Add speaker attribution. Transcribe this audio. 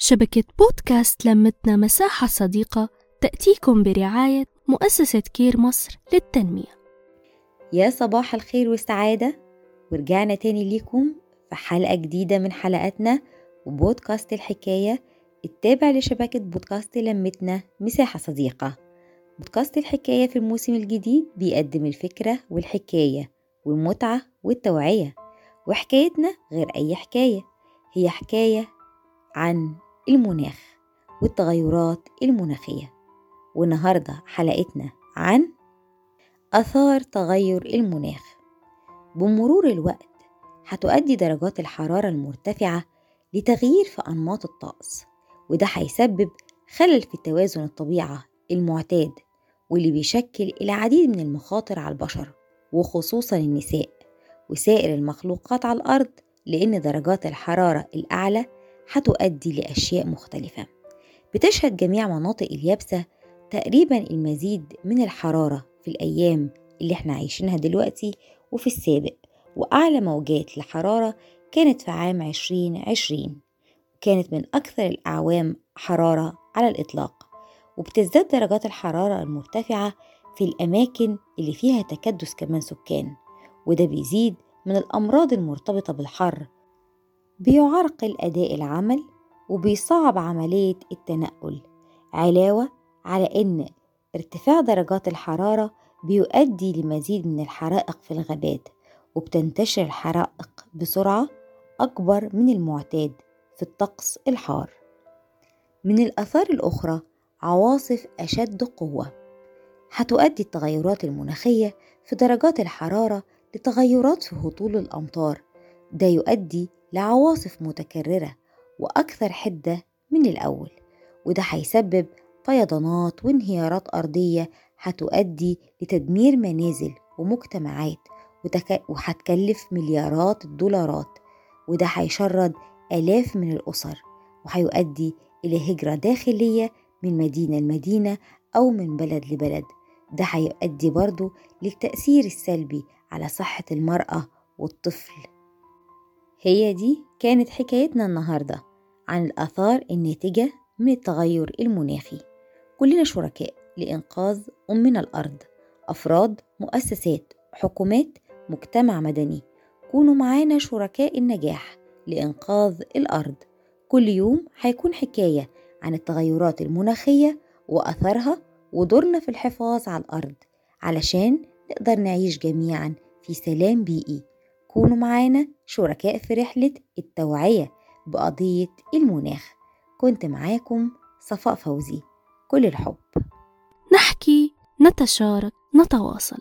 Speaker 1: شبكة بودكاست لمتنا مساحة صديقة تأتيكم برعاية مؤسسة كير مصر للتنمية.
Speaker 2: يا صباح الخير والسعادة. ورجعنا تاني ليكم في حلقة جديدة من حلقاتنا وبودكاست الحكاية التابع لشبكة بودكاست لمتنا مساحة صديقة. بودكاست الحكاية في الموسم الجديد بيقدم الفكرة والحكاية والمتعة والتوعية وحكايتنا غير أي حكاية هي حكاية عن المناخ والتغيرات المناخية. والنهاردة حلقتنا عن أثار تغير المناخ. بمرور الوقت هتؤدي درجات الحرارة المرتفعة لتغيير في أنماط الطقس وده هيسبب خلل في توازن الطبيعة المعتاد واللي بيشكل العديد من المخاطر على البشر وخصوصا النساء وسائر المخلوقات على الأرض لأن درجات الحرارة الأعلى هتؤدي لأشياء مختلفة. بتشهد جميع مناطق اليابسة تقريبا المزيد من الحرارة في الأيام اللي إحنا عايشينها دلوقتي وفي السابق. وأعلى موجات الحرارة كانت في عام 2020 كانت من أكثر الأعوام حرارة على الإطلاق. وبتزداد درجات الحرارة المرتفعة في الأماكن اللي فيها تكدس كمان سكان. وده بيزيد من الأمراض المرتبطة بالحر بيعرقل أداء العمل وبيصعب عملية التنقل. علاوة على إن ارتفاع درجات الحرارة بيؤدي لمزيد من الحرائق في الغابات وبتنتشر الحرائق بسرعة أكبر من المعتاد في الطقس الحار. من الآثار الأخرى عواصف أشد قوة. هتؤدي التغيرات المناخية في درجات الحرارة لتغيرات في هطول الأمطار. ده يؤدي لعواصف متكررة وأكثر حدة من الأول وده هيسبب فيضانات وانهيارات أرضية هتؤدي لتدمير منازل ومجتمعات وهتكلف مليارات الدولارات وده هيشرد آلاف من الأسر وهيؤدي إلى هجرة داخلية من مدينة لمدينة أو من بلد لبلد. ده هيؤدي برضو للتأثير السلبي على صحة المرأة والطفل. هي دي كانت حكايتنا النهاردة عن الآثار الناتجة من التغير المناخي. كلنا شركاء لإنقاذ أمنا الأرض. أفراد مؤسسات حكومات مجتمع مدني. كونوا معانا شركاء النجاح لإنقاذ الأرض. كل يوم هيكون حكاية عن التغيرات المناخية وأثرها ودورنا في الحفاظ على الأرض علشان نقدر نعيش جميعا في سلام بيئي. كونوا معانا شركاء في رحلة التوعية بقضية المناخ. كنت معاكم صفاء فوزي. كل الحب.
Speaker 1: نحكي نتشارك نتواصل.